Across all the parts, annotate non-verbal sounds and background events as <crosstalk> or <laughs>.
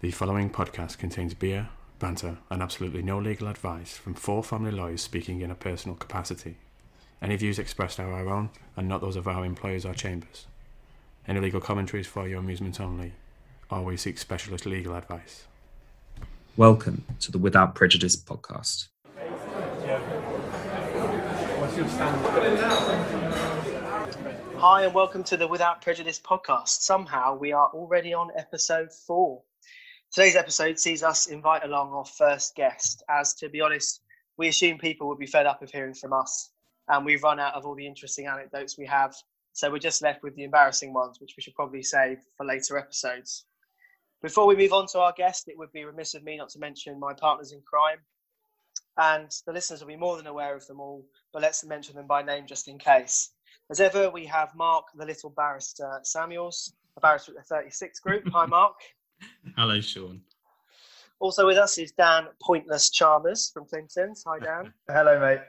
The following podcast contains beer, banter, and absolutely no legal advice from four family lawyers speaking in a personal capacity. Any views expressed are our own and not those of our employers or chambers. Any legal commentary is for your amusement only. Always seek specialist legal advice. Welcome to the Without Prejudice podcast. Hi, and welcome to the Without Prejudice podcast. Somehow we are already on episode four. Today's episode sees us invite along our first guest, as to be honest, we assume people would be fed up of hearing from us, and we've run out of all the interesting anecdotes we have. So we're just left with the embarrassing ones, which we should probably save for later episodes. Before we move on to our guest, it would be remiss of me not to mention my partners in crime. And the listeners will be more than aware of them all, but let's mention them by name just in case. As ever, we have Mark, the little barrister Samuels, a barrister at the 36 group. Hi, Mark. Hello, Sean. Also with us is Dan Pointless Chalmers from Clinton's. Hi, Dan. <laughs> Hello, mate.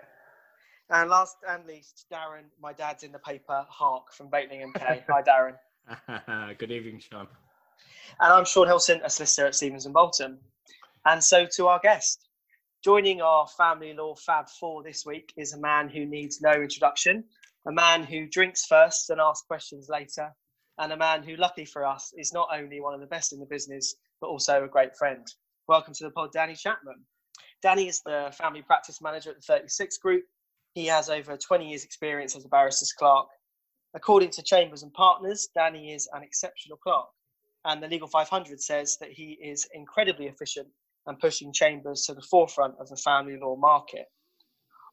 And last and least, Darren, my dad's in the paper, Hark from Bateling MK. Hi, Darren. <laughs> Good evening, Sean. And I'm Sean Hilson, a solicitor at Stevens and Bolton. And so to our guest. Joining our family law Fab Four this week is a man who needs no introduction, a man who drinks first and asks questions later, and a man who, luckily for us, is not only one of the best in the business, but also a great friend. Welcome to the pod, Danny Chapman. Danny is the family practice manager at the 36 Group. He has over 20 years' experience as a barrister's clerk. According to Chambers and Partners, Danny is an exceptional clerk, and the Legal 500 says that he is incredibly efficient and pushing Chambers to the forefront of the family law market.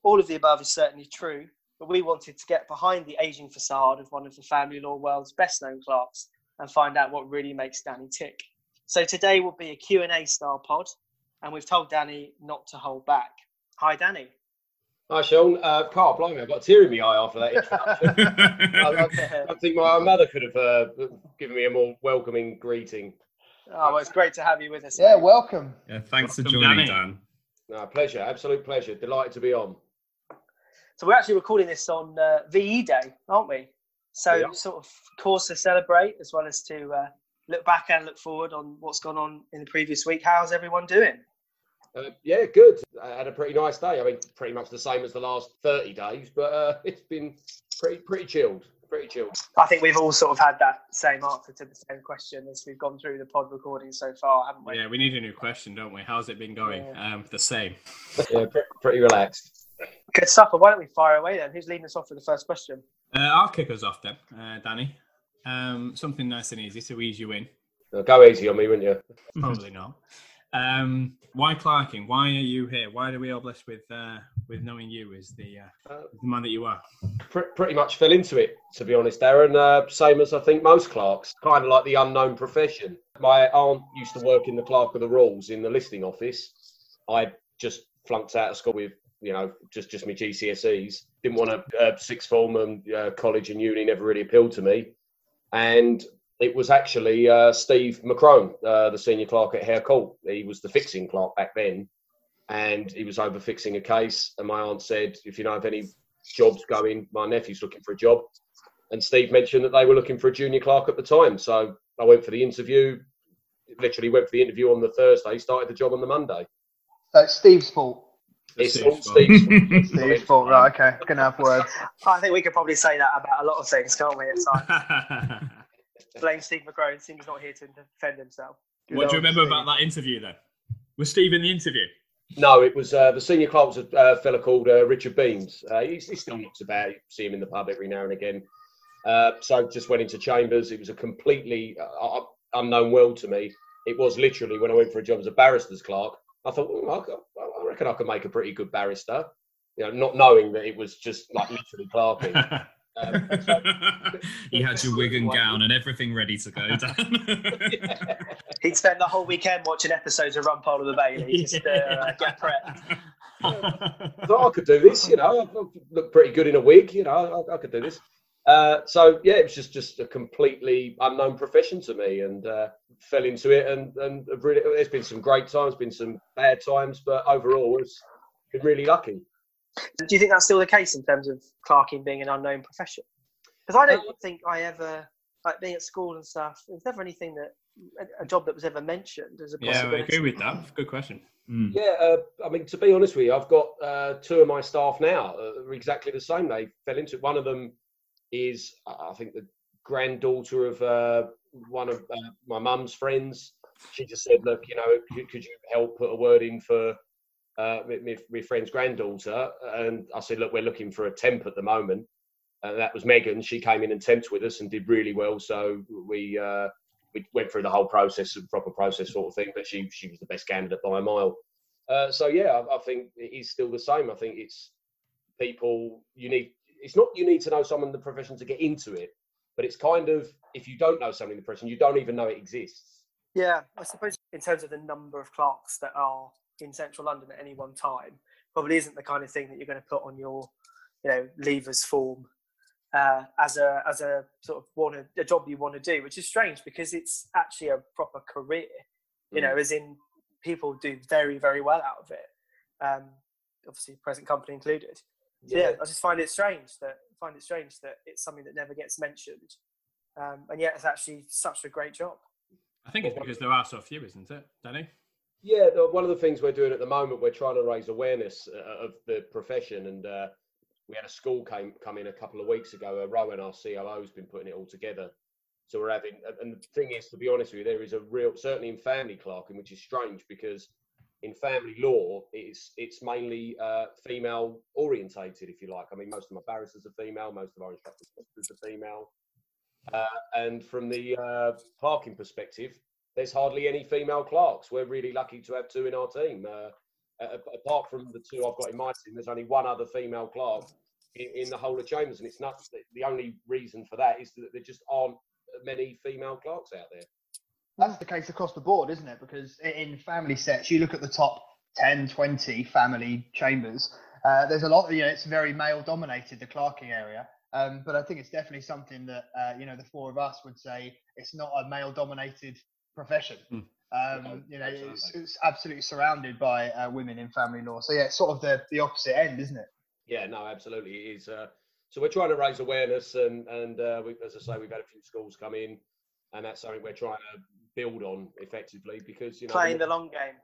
All of the above is certainly true, but we wanted to get behind the aging facade of one of the family law world's best known clerks and find out what really makes Danny tick. So today will be a Q&A style pod and we've told Danny not to hold back. Hi Danny. Hi Sean. Uh, Carl, blimey, I've got a tear in my eye after that introduction. <laughs> I, I think my mother could have uh, given me a more welcoming greeting. Oh, well, it's great to have you with us. Yeah, mate. welcome. Yeah, thanks Welcome, for joining, Danny. Dan. No, pleasure, absolute pleasure. Delighted to be on. So we're actually recording this on uh, VE Day, aren't we? So Yeah. sort of cause to celebrate as well as to uh, look back and look forward on what's gone on in the previous week. How's everyone doing? Uh, yeah, good. I had a pretty nice day. I mean, pretty much the same as the last 30 days, but uh, <laughs> it's been pretty pretty chilled. Pretty chilled. I think we've all sort of had that same answer to the same question as we've gone through the pod recording so far, haven't we? Yeah, we need a new question, don't we? How's it been going? Um, the same. Yeah, pre- pretty relaxed. Good stuff. Well, why don't we fire away then? Who's leading us off with the first question? Uh, I'll kick us off then, uh, Danny. Um, something nice and easy to ease you in. Go easy on me, wouldn't you? <laughs> Probably not. Um, why clerking? Why are you here? Why are we all blessed with uh, with knowing you as the, uh, Uh, the man that you are? Pre- pretty much fell into it, to be honest, Aaron. Uh, same as I think most clerks, kind of like the unknown profession. My aunt used to work in the clerk of the rules in the listing office. I just flunked out of school with, you know, just just my GCSEs. Didn't want to uh, sixth form and uh, college and uni never really appealed to me. And it was actually uh, Steve McCrone, uh, the senior clerk at Hare Court. He was the fixing clerk back then, and he was over fixing a case. And my aunt said, if you know of any jobs going. My nephew's looking for a job, and Steve mentioned that they were looking for a junior clerk at the time. So I went for the interview. Literally went for the interview on the Thursday. Started the job on the Monday. That's Steve's fault. It's Steve's all fault. Steve's fault. Steve's fault, right? Okay, gonna have words. I think we could probably say that about a lot of things, can't we? At times. <laughs> Blame Steve McGrone. Seems not here to defend himself. what do you remember about that interview then? Was Steve in the interview? No, it was uh, the senior clerk was a uh, fella called uh, Richard Beams. Uh, he, he still looks about. You see him in the pub every now and again. Uh, so just went into chambers. It was a completely uh, unknown world to me. It was literally when I went for a job as a barrister's clerk. I thought, "Oh, I reckon I could make a pretty good barrister. You know, not knowing that it was just like literally clerking. <laughs> Um, you had your wig and gown and everything ready to go, <laughs> Dan. He'd spent the whole weekend watching episodes of Rumpole of the Bailey just to uh, get prepped. I thought I could do this, you know. I look pretty good in a wig, you know. I, I could do this. Uh, so yeah, it was just just a completely unknown profession to me, and uh, fell into it. And and really, there's been some great times, been some bad times, but overall, it's been really lucky. Do you think that's still the case in terms of clerking being an unknown profession? Because I don't think I ever like being at school and stuff, there's never anything that a, a job that was ever mentioned as a Yeah, I agree with that. Good question. Mm. Yeah, uh, I mean, to be honest with you, I've got uh, two of my staff now uh, are exactly the same. They fell into it. One of them is, uh, I think, the granddaughter of uh, one of uh, my mum's friends. She just said, "Look, you know, could, could you help put a word in for uh, my, friend's granddaughter?" And I said, "Look, we're looking for a temp at the moment." And that was Megan. She came in and temped with us and did really well. So we uh, we went through the whole process, proper process sort of thing. But she she was the best candidate by a mile. Uh, so yeah, I, I think it is still the same. I think it's people you need. It's not you need to know someone in the profession to get into it, but it's kind of if you don't know someone in the profession, you don't even know it exists. Yeah, I suppose in terms of the number of clerks that are in central London at any one time, probably isn't the kind of thing that you're going to put on your, you know, leavers form uh, as a as a sort of want to, a job you want to do, which is strange because it's actually a proper career. You know, as in people do very very well out of it. Um, obviously, present company included. So, yeah, I just find it strange that find it strange that it's something that never gets mentioned, um, and yet it's actually such a great job. I think it's because there are so few, isn't it, Danny? Yeah, one of the things we're doing at the moment, we're trying to raise awareness uh, of the profession, and uh, we had a school came come in a couple of weeks ago. Uh, Rowan, our COO, has been putting it all together. So we're having, and the thing is, to be honest with you, there is a real, certainly in family clerking, which is strange because in family law, it's it's mainly uh, female orientated, if you like. I mean, most of my barristers are female, most of our instructors are female, uh, and from the uh, clerking perspective, there's hardly any female clerks. We're really lucky to have two in our team. Uh, apart from the two I've got in my team, there's only one other female clerk in, in the whole of Chambers, and it's not the only reason for that is that there just aren't many female clerks out there. That's the case across the board, isn't it? Because in family sets, you look at the top 10, 20 family chambers. Uh, there's a lot, you know, it's very male dominated, the clerking area. Um, but I think it's definitely something that, uh, you know, the four of us would say it's not a male dominated profession. Mm. Um, you know, it's, absolutely. it's absolutely surrounded by uh, women in family law. So, yeah, it's sort of the, the opposite end, isn't it? Yeah, no, absolutely, it is. Uh, so we're trying to raise awareness, and and uh, we, as I say, we've had a few schools come in, and that's something we're trying to build on effectively because you know Playing the more- long game,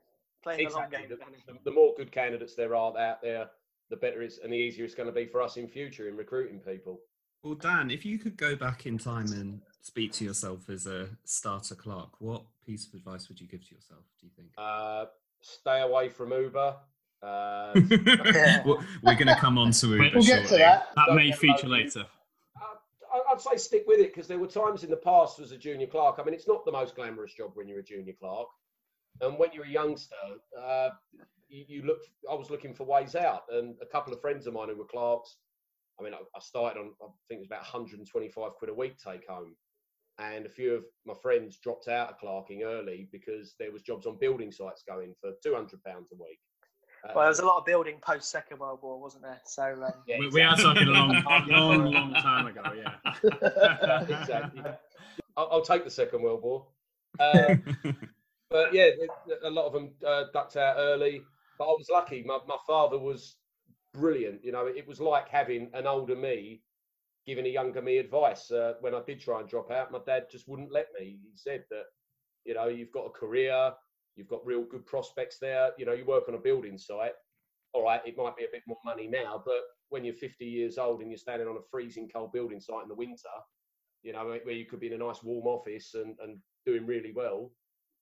playing exactly, the long game. the, the, the more good candidates there are out there, the better it's and the easier it's going to be for us in future in recruiting people. Well, Dan, if you could go back in time and speak to yourself as a starter clerk, what piece of advice would you give to yourself? Do you think? Uh, stay away from Uber. Uh, <laughs> Well, We're going to come on to Uber We'll get to that. That Don't may feature later. I'd say stick with it because there were times in the past as a junior clerk. I mean, it's not the most glamorous job when you're a junior clerk, and when you're a youngster, uh, you, you look. I was looking for ways out, and a couple of friends of mine who were clerks. I mean, I, I started on I think it was about 125 quid a week take home, and a few of my friends dropped out of clerking early because there was jobs on building sites going for 200 pounds a week. Well, there was a lot of building post Second World War, wasn't there? So um, <laughs> yeah, We, we are talking a long, long, long time ago, yeah. <laughs> Exactly. I'll, I'll take the Second World War. Um, <laughs> but yeah, th- th- a lot of them uh, ducked out early. But I was lucky. My, my father was brilliant. You know, it was like having an older me giving a younger me advice. Uh, when I did try and drop out, my dad just wouldn't let me. He said that, you know, you've got a career, you've got real good prospects there. You know, you work on a building site. All right, it might be a bit more money now, but when you're 50 years old and you're standing on a freezing cold building site in the winter, you know, where you could be in a nice warm office and, and doing really well.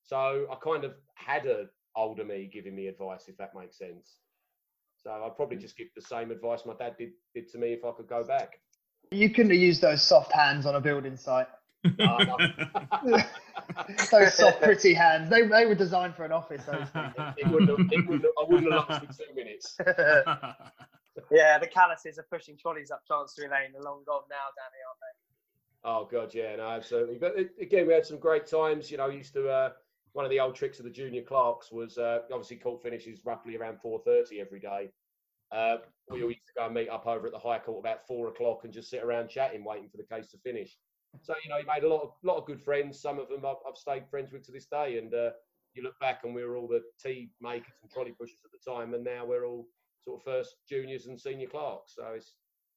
So I kind of had a older me giving me advice, if that makes sense. So I'd probably mm. just give the same advice my dad did did to me if I could go back. You couldn't have used those soft hands on a building site. No, <laughs> no. Uh, <laughs> Those soft, pretty hands. They, they were designed for an office. Those things. it wouldn't have, it wouldn't have, I wouldn't have lasted two minutes. <laughs> yeah, the Calluses are pushing trolleys up Chancery Lane. They're long gone now, Danny, aren't they? Oh god, yeah, no, absolutely. But it- again, we had some great times. You know, used to uh, one of the old tricks of the junior clerks was uh, obviously court finishes roughly around four thirty every day. Uh, we all used to go and meet up over at the High Court about four o'clock and just sit around chatting, waiting for the case to finish. So you know, you made a lot of lot of good friends. Some of them I've, I've stayed friends with to this day. And uh, you look back, and we were all the tea makers and trolley pushers at the time, and now we're all sort of first juniors and senior clerks. So it's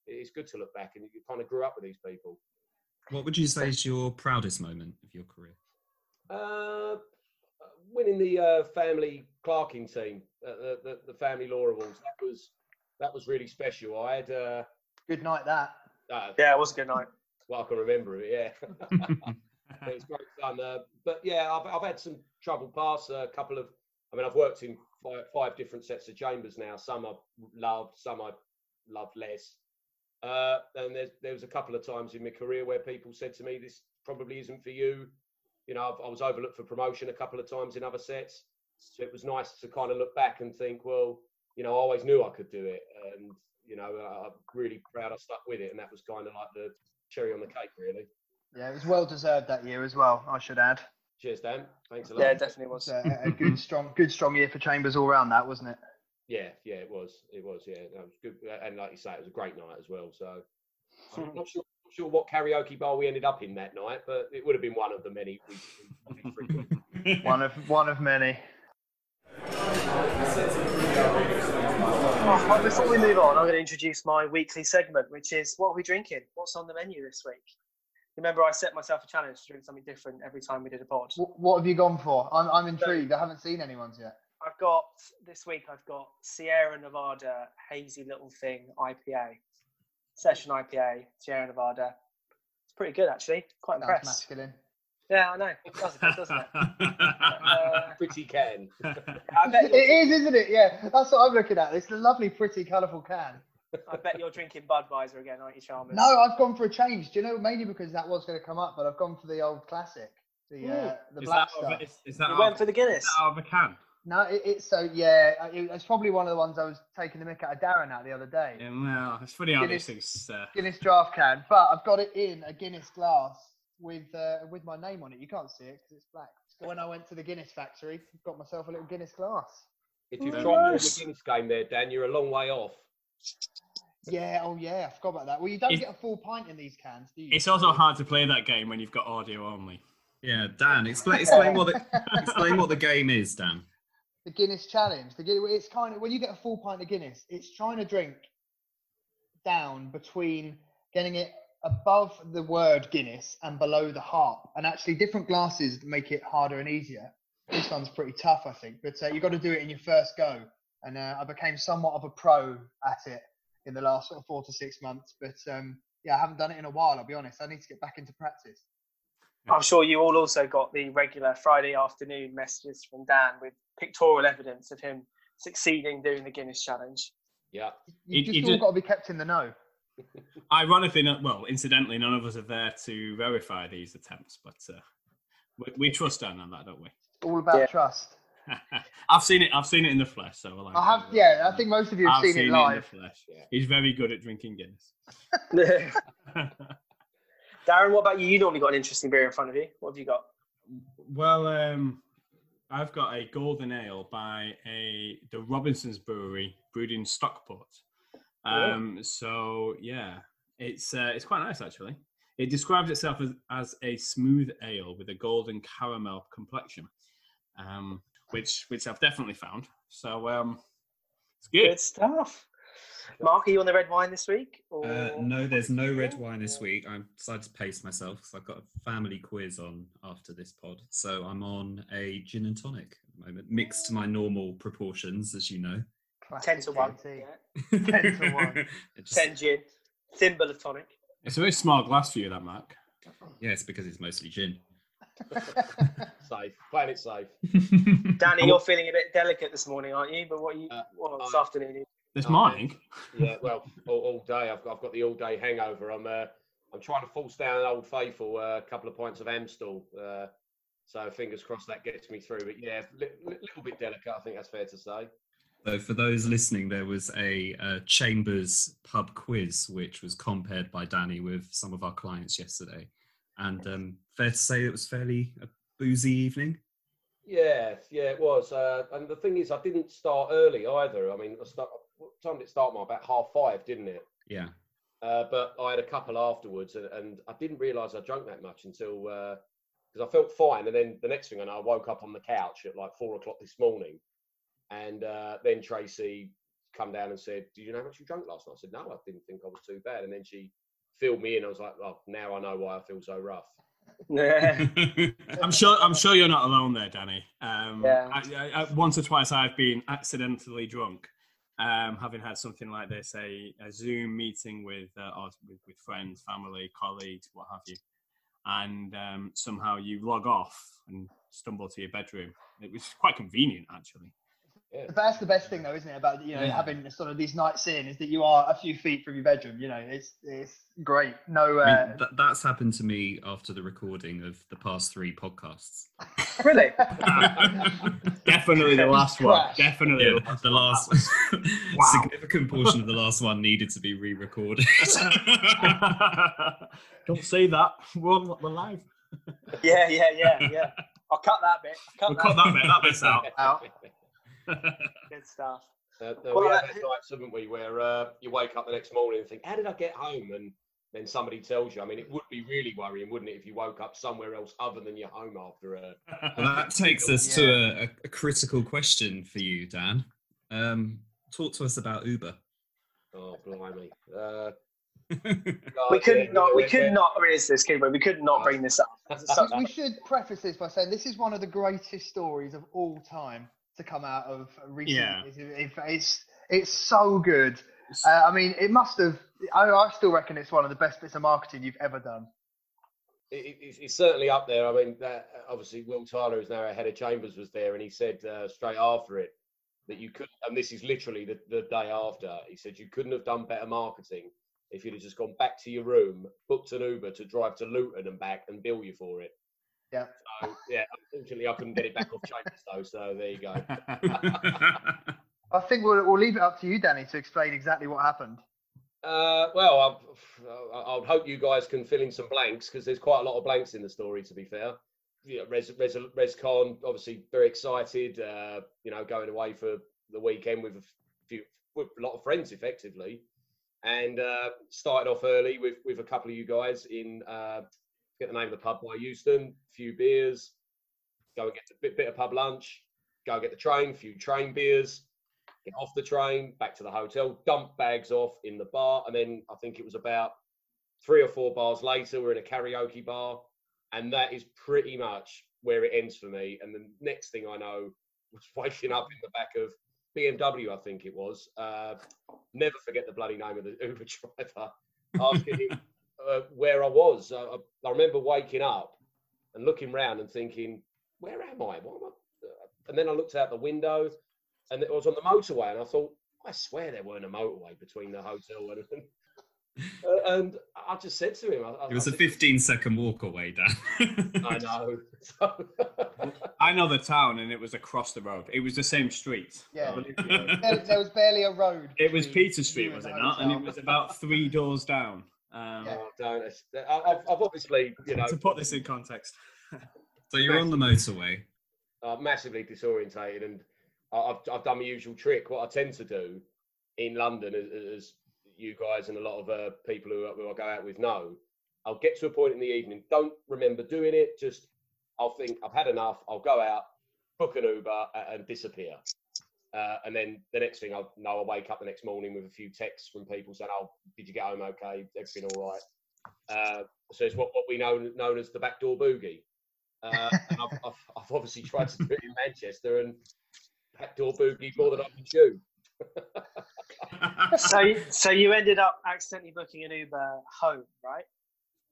it's good to look back, and you kind of grew up with these people. What would you say is your proudest moment of your career? Uh, winning the uh, family clerking team, uh, the, the the family law awards. That was that was really special. I had uh, Good night, that. uh, Yeah, it was a good night. Well, I can remember it. Yeah, <laughs> it was great fun. Uh, but yeah, I've I've had some trouble past. A couple of, I mean, I've worked in five, five different sets of chambers now. Some I've loved, some I've loved less. Uh, and there's, there was a couple of times in my career where people said to me, "This probably isn't for you." You know, I've, I was overlooked for promotion a couple of times in other sets, so it was nice to kind of look back and think, well, you know, I always knew I could do it, and you know, I'm really proud I stuck with it, and that was kind of like the cherry on the cake, really. Yeah, it was well deserved that year as well. I should add. Cheers, Dan. Thanks a lot. Yeah, it definitely was was. a, a good, strong, good, strong year for Chambers all round. That wasn't it? Yeah, yeah, it was. It was. Yeah, that was good. And like you say, it was a great night as well. So I'm not sure, not sure what karaoke bar we ended up in that night, but it would have been one of the many. <laughs> One of one of many. Oh, well, before we move on, I'm going to introduce my weekly segment, which is what are we drinking? What's on the menu this week? Remember, I set myself a challenge to drink something different every time we did a pod. What have you gone for? I'm, I'm intrigued. I haven't seen anyone's yet. I've got this week. I've got Sierra Nevada Hazy Little Thing IPA, Session IPA, Sierra Nevada. It's pretty good actually. Quite Sounds impressed. masculine. Yeah, I know. It does, it does, doesn't it? Uh, <laughs> Pretty can. <laughs> I bet It you're, is, isn't it? Yeah, that's what I'm looking at. It's a lovely, pretty, colourful can. I bet you're drinking Budweiser again, aren't you, Chalmers? No, I've gone for a change. Do you know? Mainly because that was going to come up, but I've gone for the old classic, the uh, the Is black that, stuff. of, is, is that You went of- for the Guinness. is that out of a can? No, it, it's so yeah. uh, It, it's probably one of the ones I was taking the mick out of Darren out the other day. Yeah, well, it's funny how Guinness- these things. Uh, Guinness Draught can, but I've got it in a Guinness glass with uh, with my name on it. You can't see it because it's black. So when I went to the Guinness factory, got myself a little Guinness glass. If you've Nice. tried the Guinness game there, Dan, you're a long way off. Yeah, oh yeah, I forgot about that. Well, you don't It's- get a full pint in these cans, do you? it's also hard to play that game when you've got audio only. Yeah, Dan, explain explain what the explain what the game is, Dan. <laughs> the Guinness challenge. The Guinness, it's kind of when you get a full pint of Guinness, it's trying to drink down between getting it above the word Guinness and below the harp. And actually, different glasses make it harder and easier. This one's pretty tough, I think, but uh, you've got to do it in your first go. And uh, I became somewhat of a pro at it in the last sort of four to six months. But um, yeah, I haven't done it in a while. I'll be honest. I need to get back into practice. I'm sure you all also got the regular Friday afternoon messages from Dan with pictorial evidence of him succeeding doing the Guinness challenge. Yeah. You It- just it all ju- got to be kept in the know. Ironically, not, well, incidentally, none of us are there to verify these attempts, but uh, we, we trust Dan on that, don't we? All about Yeah. trust. <laughs> I've seen it. I've seen it in the flesh. So I'll I have, yeah. I think most of you have I've seen, seen it in live. the flesh. Yeah. He's very good at drinking Guinness. <laughs> Darren, what about you? You normally got an interesting beer in front of you. What have you got? well, um, I've got a golden ale by a the Robinsons Brewery brewed in Stockport. Um, so yeah, it's uh, it's quite nice actually. It describes itself as, as a smooth ale with a golden caramel complexion, um, which which I've definitely found. So um, it's good. Good stuff. Mark, are you on the red wine this week? Or... Uh, no, there's no red wine this week. I decided to pace myself because I've got a family quiz on after this pod. So I'm on a gin and tonic at the moment, mixed to my normal proportions, as you know. 10 to 1. Yeah. 10 to <laughs> 1. It just- 10 gin, thimble of tonic. It's a very small glass for you, that Mark. yeah, it's because it's mostly gin. <laughs> Safe. Playing it safe. <laughs> Danny, you're feeling a bit delicate this morning, aren't you? But what are you, Uh, well, this I- afternoon? This Oh, morning. Yeah, well, all, all day. I've got, I've got the all day hangover. I'm uh, I'm trying to force down an old faithful uh, a couple of pints of Amstel. Uh, so fingers crossed that gets me through. But yeah, a li- li- little bit delicate. I think that's fair to say. So for those listening, there was a, uh Chambers pub quiz which was compared by Danny with some of our clients yesterday, and um, fair to say it was fairly a boozy evening. Yeah, yeah, it was. Uh, and the thing is, I didn't start early either. I mean, I start, what time did it start? Mark? About half five, didn't it? Yeah, Uh, but I had a couple afterwards, and, and I didn't realise I drank that much until because I felt fine. And then the next thing I know, I woke up on the couch at like four o'clock this morning, and uh, then Tracy come down and said, "Did you know how much you drank last night?" I said, "No, I didn't think I was too bad." And then she filled me in. I was like, oh, now I know why I feel so rough. Yeah. <laughs> I'm sure. I'm sure you're not alone there, Danny. Um, Yeah. I, I, I, once or twice, I've been accidentally drunk, um, having had something like this, a, a Zoom meeting with, uh, or with with friends, family, colleagues, what have you, and um, somehow you log off and stumble to your bedroom. It was quite convenient, actually. But that's the best thing, though, isn't it? About you know Yeah. having sort of these nights in is that you are a few feet from your bedroom. You know, it's it's great. No, I uh, mean, th- that's happened to me after the recording of the past three podcasts. <laughs> really? <laughs> Definitely the last one. Crash. Definitely. Yeah, the last the one. last Wow. significant portion of the last one needed to be re-recorded. <laughs> Don't say that. We're, on, we're live. Yeah, yeah, yeah, yeah. I'll cut that bit. I'll We'll cut cut that bit. That bit's out. out. <laughs> Good stuff. Uh, no, Well, we had uh, nights, haven't we, where uh, you wake up the next morning and think, how did I get home? And then somebody tells you. I mean, it would be really worrying, wouldn't it, if you woke up somewhere else other than your home after a. <laughs> Well, that takes us to a, a, a critical question for you, Dan. Um, talk to us about Uber. Oh, blimey. Uh, <laughs> We could not. We could yeah. not raise this, could we? We could not bring this up. we, we should preface this by saying this is one of the greatest stories of all time to come out of recent Yeah. years. It- It's it's so good. Uh, I mean, it must have. I, I still reckon it's one of the best bits of marketing you've ever done. it, it- it's, it's certainly up there. I mean, that, obviously, Will Tyler, who's now head of chambers, was there, and he said uh, straight after it that you could, and this is literally the, the day after, he said you couldn't have done better marketing if you'd have just gone back to your room, booked an Uber to drive to Luton and back, and bill you for it. Yeah. So yeah, unfortunately, I couldn't get it back off chambers though. So there you go. <laughs> I think we'll, we'll leave it up to you, Danny, to explain exactly what happened. Uh, well, I, I would hope you guys can fill in some blanks because there's quite a lot of blanks in the story. To be fair, yeah, Res, Res, ResCon obviously very excited. Uh, you know, going away for the weekend with a few, with a lot of friends, effectively, and uh, started off early with with a couple of you guys in uh, get the name of the pub by Euston, few beers, go and get a bit, bit of pub lunch, go get the train, few train beers get off the train, back to the hotel, dump bags off in the bar, and then I think it was about three or four bars later, we're in a karaoke bar, and that is pretty much where it ends for me. And the next thing I know <laughs> was waking up in the back of BMW, I think it was. Uh, never forget the bloody name of the <laughs> Uber driver, <laughs> asking him uh, where I was. I, I remember waking up and looking round and thinking, "Where am I? What am I?" And then I looked out the window and it was on the motorway, and I thought, I swear there weren't a motorway between the hotel and. <laughs> Uh, and I just said to him, I, I- It was I a said, 15 second walk away, Dan. <laughs> I know. <laughs> So- I know the town, and it was across the road. It was the same street. Yeah. There, there was barely a road. It was Peter Street, was the it not? And it was about three doors down. Um, Yeah. Oh, don't. I- I've, I've obviously, you know, <laughs> To put this in context, so you're on the motorway. uh, massively disorientated, and I- I've, I've done my usual trick. What I tend to do in London, as, as you guys and a lot of uh, people who, I- who I go out with know, I'll get to a point in the evening, don't remember doing it, just I'll think I've had enough. I'll go out, book an Uber, a- and disappear. Uh, and then the next thing I know, I wake up the next morning with a few texts from people saying, "Oh, did you get home okay? Everything all right?" Uh, so it's what, what we know known as the backdoor boogie. Uh, and I've, <laughs> I've, I've obviously tried to do it in Manchester and backdoor boogie more than I can chew. <laughs> So, you- so you ended up accidentally booking an Uber home, right?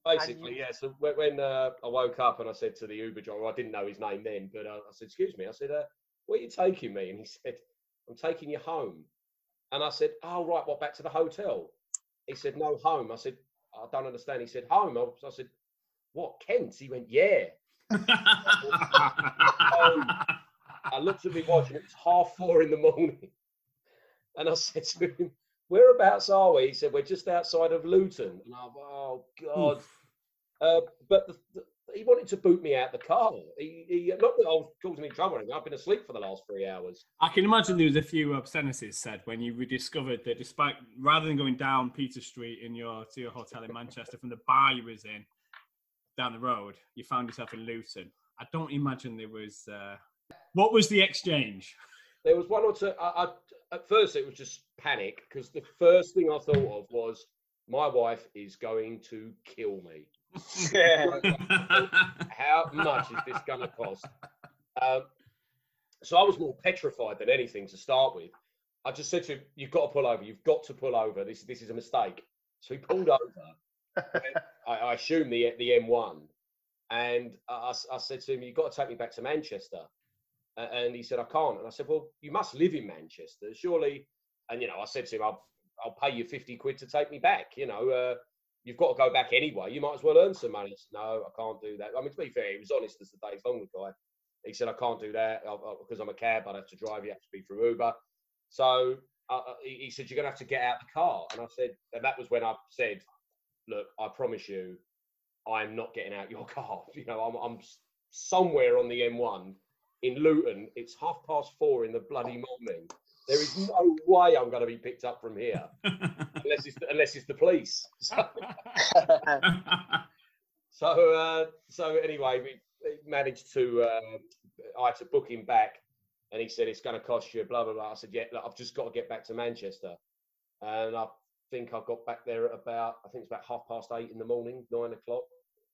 Basically, yeah. So when, when uh, I woke up and I said to the Uber driver, I didn't know his name then, but uh, I said, "Excuse me," I said, uh, "Where are you taking me?" And he said, "I'm taking you home." And I said, "Oh right, what back to the hotel?" He said, "No, home." I said, "I don't understand." He said, "Home." I, I said, "What, Kent?" He went, "Yeah." I looked at my watch and it was half four in the morning. And I said to him, Whereabouts are we? He said, We're just outside of Luton. And I thought, Oh, God. Uh, but the, the, he wanted to boot me out the car. He, he not that I was causing any trouble. I've been asleep for the last three hours. I can imagine there was a few obscenities said when you discovered that despite rather than going down Peter Street in your to your hotel in Manchester from the bar you was in down the road, you found yourself in Luton. I don't imagine there was. Uh, what was the exchange? There was one or two. I, I, at first, it was just panic because the first thing I thought of was, my wife is going to kill me. <laughs> How much is this going to cost? Um, so I was more petrified than anything to start with. I just said to him, "You've got to pull over. You've got to pull over. This this is a mistake." So he pulled over. I, I assume the the M1, and I, I said to him, "You've got to take me back to Manchester." And he said, "I can't." And I said, "Well, you must live in Manchester, surely." And you know, I said to him, "I'll I'll pay you fifty quid to take me back. You know, uh, you've got to go back anyway. You might as well earn some money." Said, no, I can't do that. I mean, to be fair, he was honest as the day's long. The guy, he said, "I can't do that uh, uh, because I'm a cab. I'd have to drive. You have to be through Uber." So uh, uh, he, he said, "You're gonna have to get out the car." And I said, and that was when I said, "Look, I promise you, I'm not getting out your <laughs> car. You know, I'm, I'm somewhere on the M1 in Luton. It's half past four in the bloody morning. There is no way I'm going to be picked up from here <laughs> unless it's unless it's the police. <laughs> So, so, uh, so anyway, we managed to. Uh, I had to book him back, and he said it's going to cost you blah blah blah. I said, yeah, look, I've just got to get back to Manchester, and I think I got back there at about I think it's about half past eight in the morning, nine o'clock.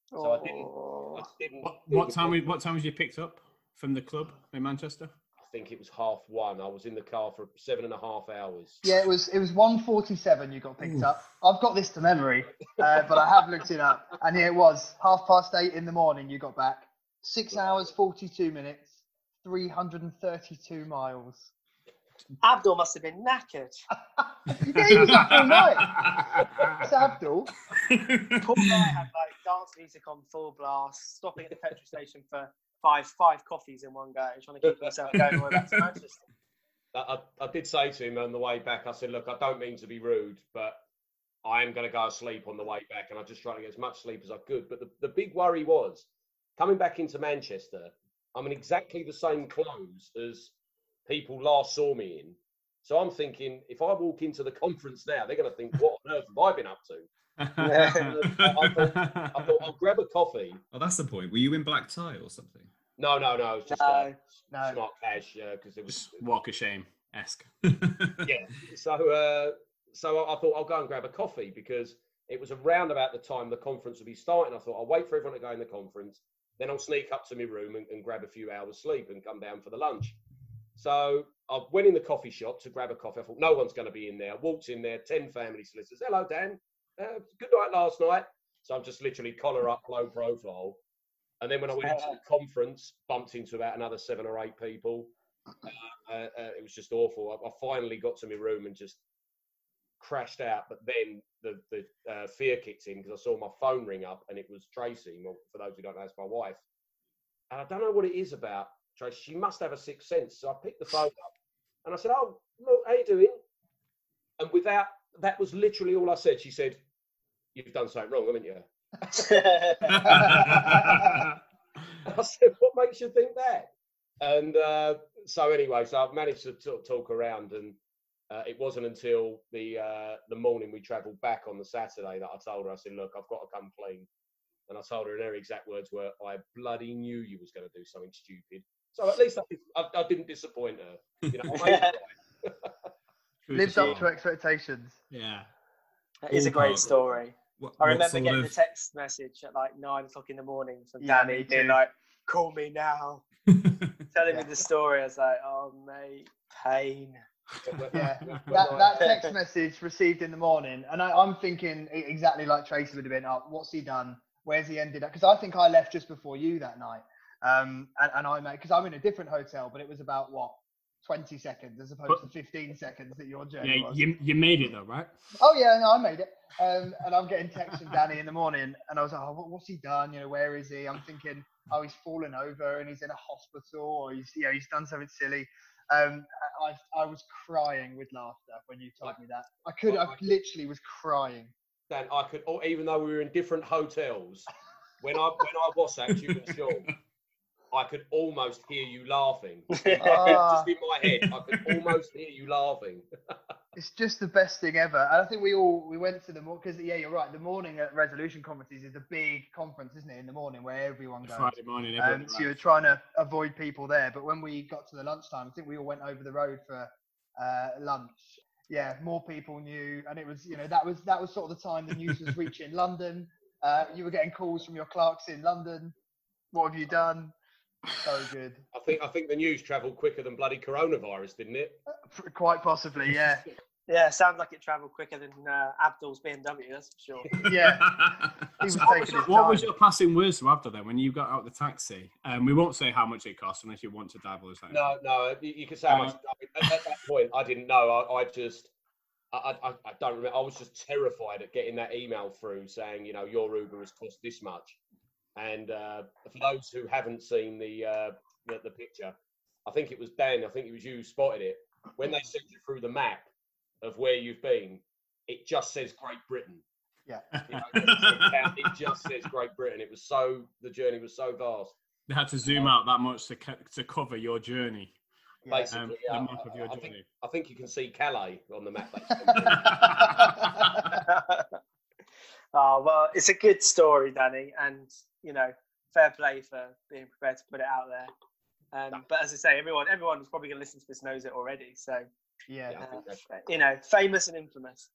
So I didn't. I didn't What, what time? Was, what time was you picked up from the club in Manchester? I think it was half one. I was in the car for seven and a half hours. Yeah, it was it was 147 you got picked up. I've got this to memory, uh, but I have looked it up. And here it was, half past eight in the morning you got back. Six hours, 42 minutes, 332 miles. Abdul must have been knackered. <laughs> yeah, he was up all night. It's Abdul. Poor guy had like dance music on full blast, stopping at the petrol station for five five coffees in one go, trying to keep myself going all the way back to Manchester. I, I, I did say to him on the way back, I said, look, I don't mean to be rude, but I am going to go to sleep on the way back. And I just tried to get as much sleep as I could. But the, the big worry was coming back into Manchester, I'm in exactly the same clothes as people last saw me in. So I'm thinking, if I walk into the conference now, they're going to think, what on earth have I been up to? <laughs> Uh, I thought I'll grab a coffee. oh, that's the point. Were you in black tie or something? No, no, no. It's just No, uh, no. smart cash because it was Just walk of shame esque. <laughs> yeah. So, uh, so I I thought I'll go and grab a coffee because it was around about the time the conference would be starting. I thought I'll wait for everyone to go in the conference, then I'll sneak up to my room and, and grab a few hours sleep and come down for the lunch. So I went in the coffee shop to grab a coffee. I thought no one's going to be in there. I walked in there, ten family solicitors. Hello, Dan. Uh, good night last night. So I'm just literally collar up, low profile. And then when I went into the conference, bumped into about another seven or eight people. Uh, uh, uh, it was just awful. I, I finally got to my room and just crashed out. But then the the uh, fear kicked in because I saw my phone ring up and it was Tracy. Well, for those who don't know, it's my wife. And I don't know what it is about Tracy. She must have a sixth sense. So I picked the phone up and I said, "Oh, look, how are you doing?" And without that was literally all I said. She said, "You've done something wrong, haven't you?" <laughs> I said, "What makes you think that?" And uh, so anyway, so I've managed to t- talk around, and uh, it wasn't until the uh, the morning we travelled back on the Saturday that I told her. I said, "Look, I've got to come clean." And I told her, and her exact words were, "I bloody knew you was going to do something stupid." So at least I, I, I didn't disappoint her. You know, I made it right. <laughs> Lived up to expectations. Yeah. That is a great Ballpark. story. What, I remember getting of- a text message at like nine o'clock in the morning from Yeah, Danny being like, "Call me now," <laughs> telling me the story. I was like, "Oh mate, pain." Yeah, <laughs> that, that text message received in the morning, and I, I'm thinking exactly like Tracy would have been. Oh, what's he done? Where's he ended up? Because I think I left just before you that night, um, and, and I made because I'm in a different hotel, but it was about what 20 seconds as opposed But- to 15 seconds that your journey Yeah, was. you, you made it though, right? Oh yeah, no, I made it. Um, and I'm getting texts from Danny in the morning, and I was like, oh, what, what's he done? You know, where is he? I'm thinking, oh, he's fallen over and he's in a hospital, or he's, you know, he's done something silly. Um, I, I was crying with laughter when you told me that. I could, I literally was crying. Dan, I could, or even though we were in different hotels, when I when I was at you and Sean, <laughs> I could almost hear you laughing. <laughs> Ah. Just in my head, I could <laughs> almost hear you laughing. <laughs> It's just the best thing ever. And I think we all we went to the because yeah, you're right. The morning at resolution conferences is a big conference, isn't it? In the morning where everyone goes. Friday morning. Um, everyone so you're trying to avoid people there. But when we got to the lunchtime, I think we all went over the road for uh, lunch. yeah, more people knew, and it was you know that was that was sort of the time the news was reaching London. Uh, you were getting calls from your clerks in London. What have you done? So good. I think I think the news travelled quicker than bloody coronavirus, didn't it? Uh, quite possibly, yeah. <laughs> Yeah, sounds like it travelled quicker than uh, Abdul's BMW, that's for sure. <laughs> Yeah. <laughs> Was So what, was your, what was your passing words to Abdul then when you got out the taxi? Um, we won't say how much it cost unless you want to dabble divulge that. No, no. You, you can say how much. Uh, at, at that point, I didn't know. I, I just, I, I, I don't remember. I was just terrified at getting that email through saying, you know, your Uber has cost this much. And uh, for those who haven't seen the, uh, the the picture, I think it was Dan. I think it was you who spotted it. When they sent you through the map of where you've been, it just says Great Britain. Yeah. You know, it just says Great Britain. It was so the journey was so vast. They had to zoom out that much to co- to cover your journey, Basically, um, yeah, the map of your I, I think journey. I think you can see Calais on the map. oh <laughs> <laughs> well, it's a good story, Danny, and you know, fair play for being prepared to put it out there. Um, but as I say, everyone, everyone who's probably going to listen to this knows it already. So yeah. Yeah. I think uh, that's- you know, famous and infamous.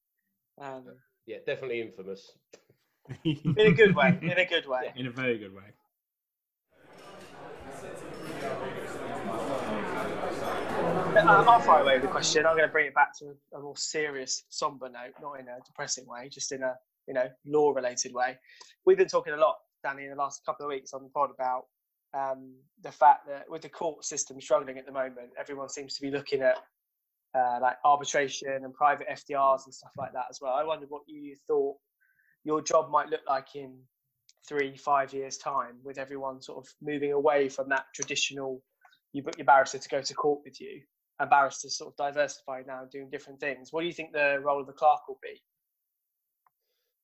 Um, yeah, definitely infamous. <laughs> in a good way. In a good way. in a very good way. Um, I'll fire away with the question. I'm going to bring it back to a more serious, somber note, not in a depressing way, just in a you know law-related way. We've been talking a lot, Danny, in the last couple of weeks on the pod about um, the fact that with the court system struggling at the moment, everyone seems to be looking at uh, like arbitration and private FDRs and stuff like that as well. I wondered what you thought your job might look like in three, five years' time, with everyone sort of moving away from that traditional. You book your barrister to go to court with you, and barristers sort of diversify now, and doing different things. What do you think the role of the clerk will be?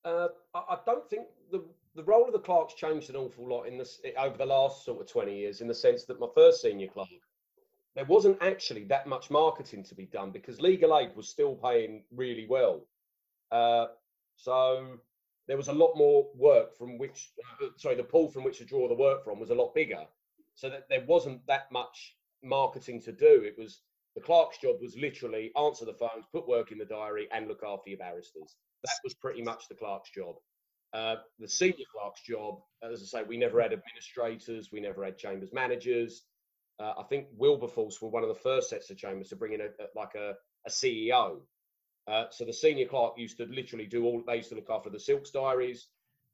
Uh, I don't think the the role of the clerk's changed an awful lot in this over the last sort of twenty years. In the sense that my first senior clerk, there wasn't actually that much marketing to be done because legal aid was still paying really well. Uh, so there was a lot more work from which, uh, sorry, the pool from which to draw the work from was a lot bigger. So that there wasn't that much marketing to do. It was the clerk's job was literally answer the phones, put work in the diary, and look after your barristers. That was pretty much the clerk's job. Uh, the senior clerk's job, as I say, we never had administrators, we never had chambers managers. Uh, I think Wilberforce were one of the first sets of chambers to bring in a, a like a, a CEO. Uh, so the senior clerk used to literally do all. They used to look after the silks diaries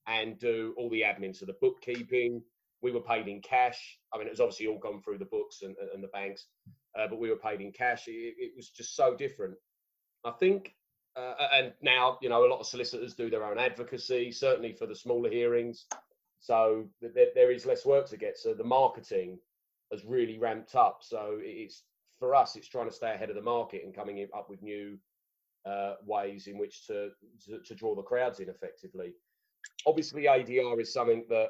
and do all the admin, so the bookkeeping. We were paid in cash. I mean, it was obviously all gone through the books and, and the banks, uh, but we were paid in cash. It, it was just so different. I think uh, and now you know a lot of solicitors do their own advocacy certainly for the smaller hearings. So th- there, is less work to get. So the marketing has really ramped up. So it's for us it's trying to stay ahead of the market and coming up with new uh, ways in which to, to to draw the crowds in effectively. Obviously ADR is something that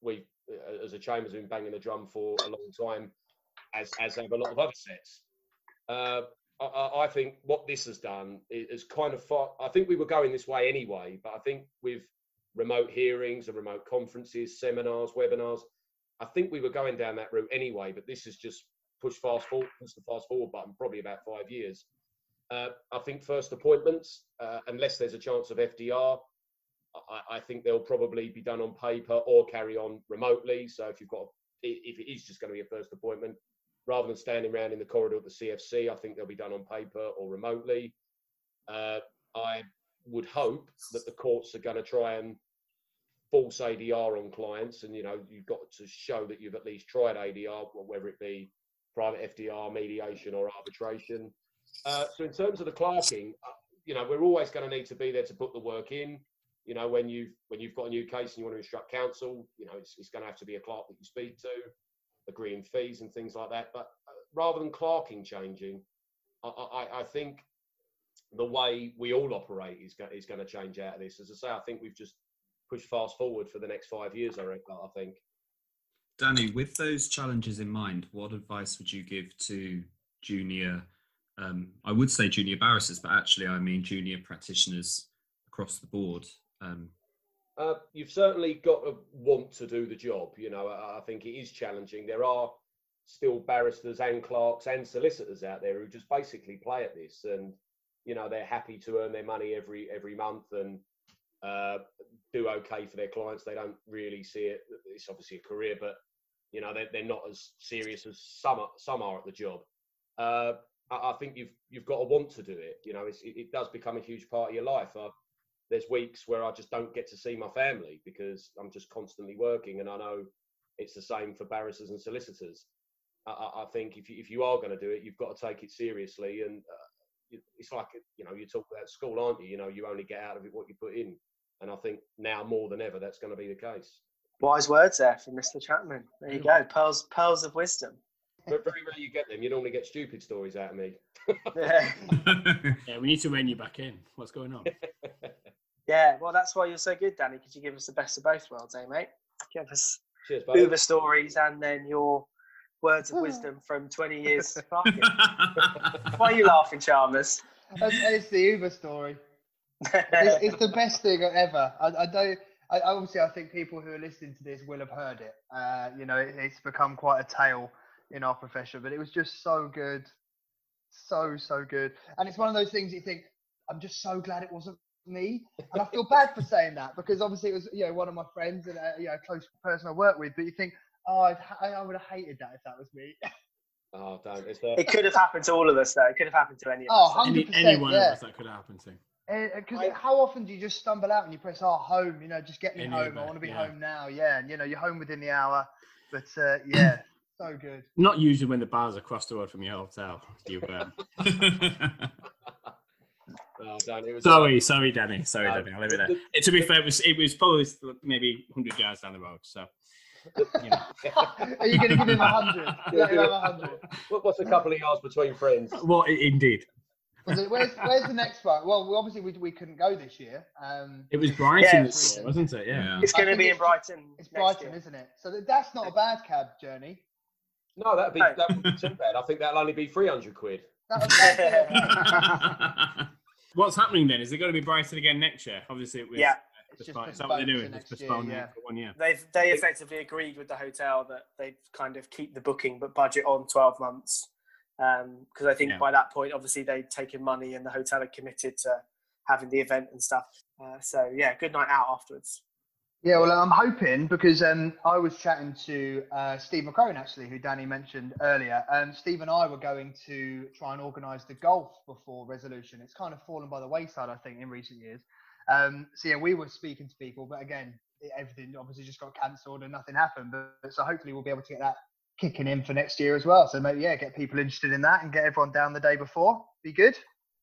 we uh, as a chamber's been banging the drum for a long time as as have a lot of other sets. Uh, I- I, think what this has done is kind of far. I think we were going this way anyway, but I think with remote hearings and remote conferences, seminars, webinars, I think we were going down that route anyway. But this has just pushed fast forward, pushed the fast forward button, probably about five years. Uh, I think first appointments, uh, unless there's a chance of FDR, I, I think they'll probably be done on paper or carry on remotely. So if you've got, if it is just going to be a first appointment, rather than standing around in the corridor at the CFC, I think they'll be done on paper or remotely. Uh, I would hope that the courts are going to try and force ADR on clients, and you know you've got to show that you've at least tried ADR, whether it be private FDR, mediation, or arbitration. Uh, so in terms of the clerking, uh, you know we're always going to need to be there to put the work in. You know when you've when you've got a new case and you want to instruct counsel, you know it's, it's going to have to be a clerk that you speak to agreeing fees and things like that. But uh, rather than clerking changing, I, I, I think the way we all operate is, go, is going to change out of this. As I say, I think we've just pushed fast forward for the next five years. I reckon. I think. Danny, with those challenges in mind, what advice would you give to junior? Um, I would say junior barristers, but actually, I mean junior practitioners across the board. Um, Uh, you've certainly got to want to do the job. You know, I, I think it is challenging. There are still barristers and clerks and solicitors out there who just basically play at this, and you know they're happy to earn their money every every month and uh, do okay for their clients. They don't really see it. It's obviously a career, but you know they're, they're not as serious as some are, some are at the job. Uh, I, I, think you've you've got to want to do it. You know, it, it, does become a huge part of your life. Uh, there's weeks where I just don't get to see my family because I'm just constantly working, and I know it's the same for barristers and solicitors. I, I think if you, if you are going to do it, you've got to take it seriously, and uh, it's like you know you talk about school, aren't you? You know, you only get out of it what you put in, and I think now more than ever that's going to be the case. Wise words there from Mr. Chapman. There you go, pearls pearls of wisdom. But very rarely you get them. You normally get stupid stories out of me. yeah. <laughs> yeah, we need to rein you back in. What's going on? <laughs> yeah, well, that's why you're so good, Danny, because you give us the best of both worlds, eh, mate? Give us Cheers, Uber stories and then your words of wisdom from 20 years. <laughs> Why are you laughing, Chalmers? It's, the Uber story. It's, it's, the best thing ever. I, I don't. I, obviously, I think people who are listening to this will have heard it. Uh, you know, it, it's become quite a tale in our profession, but it was just so good, so so good. And it's one of those things you think, I'm just so glad it wasn't me, and I feel bad for saying that because obviously it was you know one of my friends and a, you know, close person I work with. But you think, oh, I'd, I would have hated that if that was me. <laughs> Oh, damn! It could have happened to all of us, though. It could have happened to any of oh, us. Any, any one yeah. of us that could happen to. Because uh, how often do you just stumble out and you press, "Oh, home," you know, just get me Any home. I want to be yeah. home now. Yeah, and you know, you're home within the hour. But uh, yeah, so good. Not usually when the bar's across the road from your hotel. You. Um... <laughs> <laughs> oh, Dan, sorry, sorry, Danny. Sorry, Danny. I'll leave it there. It, to be fair, it was, it was probably maybe 100 yards down the road. So. You know. <laughs> Are you going to give him a hundred? <laughs> What's a couple of yards between friends? Well, indeed. It, where's, where's the next one? Well, obviously we, we couldn't go this year. Um, it was Brighton, yeah, wasn't it? Yeah, yeah. it's going to be in Brighton. It's Brighton, year. isn't it? So that's not a bad cab journey. No, that'd be that would be too bad. I think that'll only be three hundred quid. <laughs> What's happening then? Is it going to be Brighton again next year? Obviously, it was. Yeah. It's just is that what they're doing? It's postponed yeah. for one year. They've they effectively agreed with the hotel that they kind of keep the booking but budget on twelve months because um, I think yeah. by that point, obviously they'd taken money and the hotel had committed to having the event and stuff. Uh, so yeah, good night out afterwards. Yeah, well, I'm hoping because um, I was chatting to uh, Steve McCrone actually, who Danny mentioned earlier. And Steve and I were going to try and organise the golf before resolution. It's kind of fallen by the wayside, I think, in recent years. Um, so yeah, we were speaking to people, but again, everything obviously just got cancelled and nothing happened. But so hopefully we'll be able to get that kicking in for next year as well. So maybe yeah, get people interested in that and get everyone down the day before. Be good.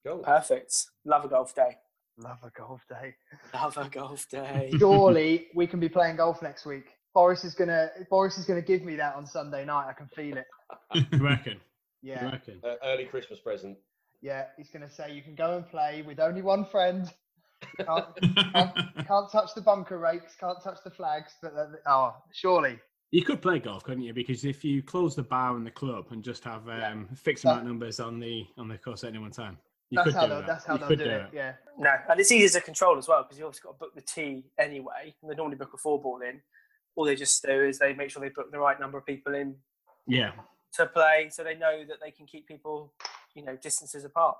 Cool. Perfect. Love a golf day. Love a golf day. <laughs> Love a golf day. Surely <laughs> we can be playing golf next week. Boris is gonna Boris is gonna give me that on Sunday night. I can feel it. <laughs> you reckon? Yeah. You reckon? Uh, early Christmas present. Yeah, he's gonna say you can go and play with only one friend. Can't, can't, can't touch the bunker rakes. Can't touch the flags. But uh, oh, surely you could play golf, couldn't you? Because if you close the bar in the club and just have um, yeah. fixed amount numbers on the on the course at any one time, you that's could how do that. That's how they'll do, do it. it. Yeah. No, and it's easier to control as well because you've obviously got to book the tee anyway. And they normally book a four ball in. All they just do is they make sure they book the right number of people in. Yeah. To play, so they know that they can keep people, you know, distances apart.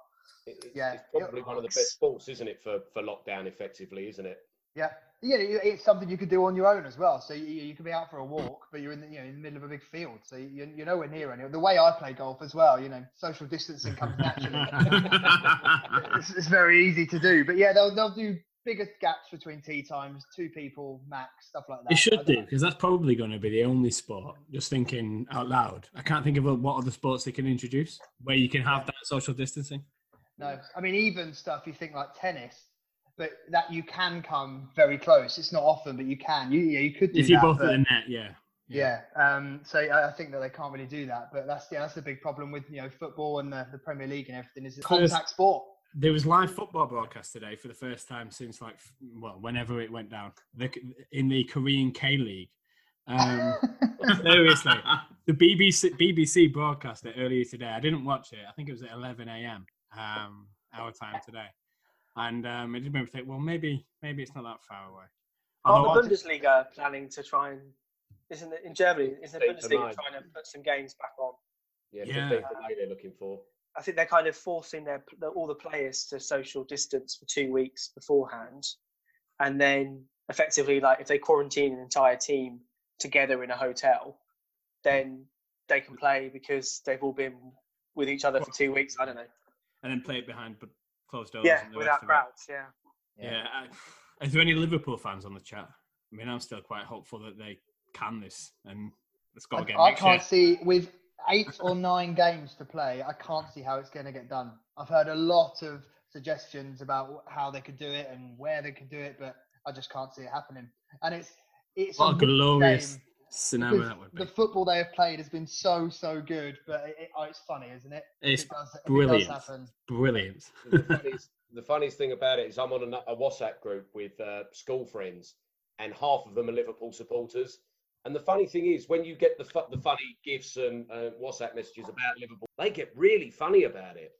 It, yeah, it's probably one of the best sports, isn't it, for for lockdown? Effectively, isn't it? Yeah, yeah, it's something you could do on your own as well. So you, you could be out for a walk, but you're in the you know in the middle of a big field, so you, you're nowhere near any. The way I play golf as well, you know, social distancing comes naturally. <laughs> it's, it's, very easy to do, but yeah, they'll they'll do bigger gaps between tee times, two people max, stuff like that. It should do because that's probably going to be the only sport. Just thinking out loud, I can't think of what other sports they can introduce where you can have that social distancing. No, I mean even stuff you think like tennis but that you can come very close. It's not often, but you can. You yeah, you could. Do that. If you're both at the net, yeah. Yeah. yeah. Um, so I think that they can't really do that. But that's yeah, that's the big problem with you know football and the, the Premier League and everything is it's contact sport. There was live football broadcast today for the first time since like well whenever it went down the, in the Korean K League. Um, <laughs> seriously, the BBC BBC broadcast it earlier today. I didn't watch it. I think it was at 11 a.m. Um, our time today and um, it did make me think, well, maybe maybe it's not that far away. Are the Bundesliga planning to try and isn't it in Germany? Isn't the Bundesliga trying to put some games back on? Yeah, yeah. they're looking for. I think they're kind of forcing their all the players to social distance for two weeks beforehand, and then effectively, like if they quarantine an entire team together in a hotel, then they can play because they've all been with each other for two weeks. I don't know. And then play it behind but closed doors. Yeah, and the without rest of it. crowds. Yeah. Yeah. I- Is there any Liverpool fans on the chat? I mean, I'm still quite hopeful that they can this and it's got I, again I next can't year. see with eight or nine games to play. I can't see how it's going to get done. I've heard a lot of suggestions about how they could do it and where they could do it, but I just can't see it happening. And it's it's What a a glorious game scenario because that would be. the football they have played has been so so good, but it, it, oh, it's funny, isn't it? It's it does, if it does brilliant. happen. Brilliant. the, funniest, the funniest thing about it is I'm on a, a WhatsApp group with uh, school friends, and half of them are Liverpool supporters. And the funny thing is, when you get the fu- the funny gifs and uh, WhatsApp messages about Liverpool, they get really funny about it.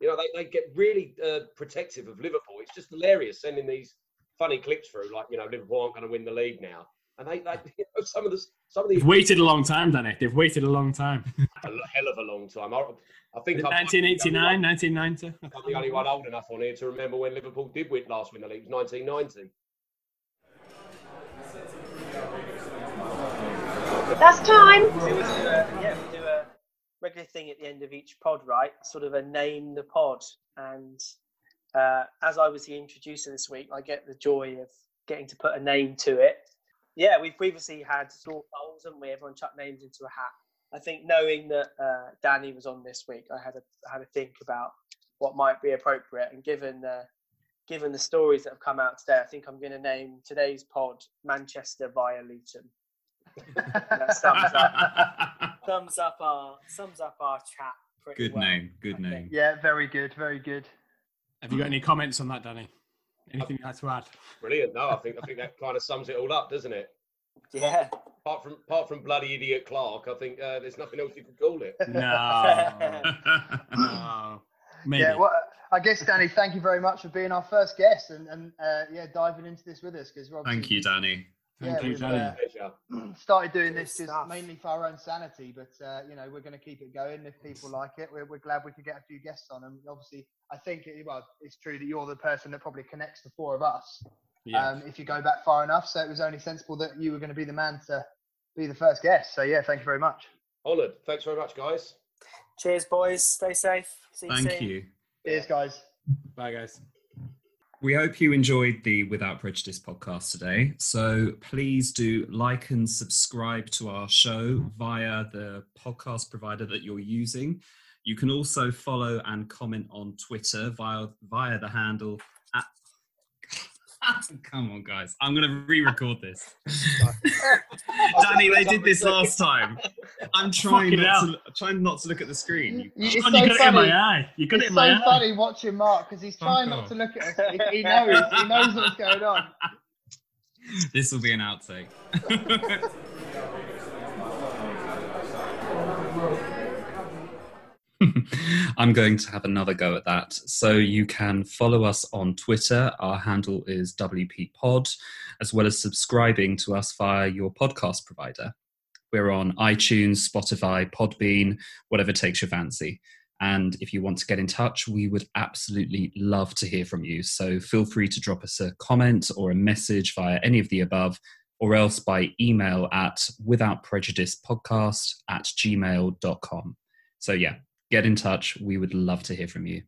You know, they, they get really uh, protective of Liverpool. It's just hilarious sending these funny clips through, like you know, Liverpool aren't going to win the league now, and they, they you know, some of the some of these They've waited a long time, Danny. They've waited a long time. <laughs> a hell of a long time. I, I think I'm- 1989, 1990. I'm the only one old enough on here to remember when Liverpool did win last win the league. It was 1990. That's time. We do a, yeah, we do a regular thing at the end of each pod, right? Sort of a name the pod. And uh, as I was the introducer this week, I get the joy of getting to put a name to it. Yeah, we've previously had straw polls, haven't we? Everyone chucked names into a hat. I think knowing that uh, Danny was on this week, I had a I had to think about what might be appropriate. And given the given the stories that have come out today, I think I'm going to name today's pod Manchester via Luton. That sums up <laughs> sums up our sums up our chat pretty Good well. name. Good I think. name. Yeah, very good, very good. Have you got any comments on that, Danny? Anything you'd like to add? Brilliant. No, I think I think that kind of sums it all up, doesn't it? Yeah. Apart from apart from bloody idiot Clark, I think uh, there's nothing else you could call it. No. <laughs> <laughs> no. Maybe. Yeah, well, I guess Danny, thank you very much for being our first guest and, and uh, yeah, diving into this with us because Thank you, Danny. Thank yeah, you, Danny. uh, started doing Good this just mainly for our own sanity, but uh, you know we're going to keep it going if people like it. We're, we're glad we could get a few guests on, and obviously I think it, well it's true that you're the person that probably connects the four of us. yeah. Um, if you go back far enough, so it was only sensible that you were going to be the man to be the first guest. So yeah, thank you very much. Honoured. Thanks very much, guys. Cheers, boys. Stay safe. See you Thank soon. you. Cheers, guys. Bye, guys. We hope you enjoyed the Without Prejudice podcast today. So please do like and subscribe to our show via the podcast provider that you're using. You can also follow and comment on Twitter via via the handle at <laughs> Come on, guys. I'm going to re record this. <laughs> Danny, they did this last time. I'm trying Fucking not, hell. to, trying not to look at the screen. It's John, so you got it in my eye. You got it It's in my so eye. funny watching Mark because he's Fuck trying not off. to look at us. He, he knows. He knows what's going on. <laughs> This will be an outtake. <laughs> I'm going to have another go at that. So you can follow us on Twitter. Our handle is WP Pod, as well as subscribing to us via your podcast provider. We're on iTunes, Spotify, Podbean, whatever takes your fancy. And if you want to get in touch, we would absolutely love to hear from you. So feel free to drop us a comment or a message via any of the above, or else by email at withoutprejudicepodcast at gmail.com. So, yeah, get in touch. We would love to hear from you.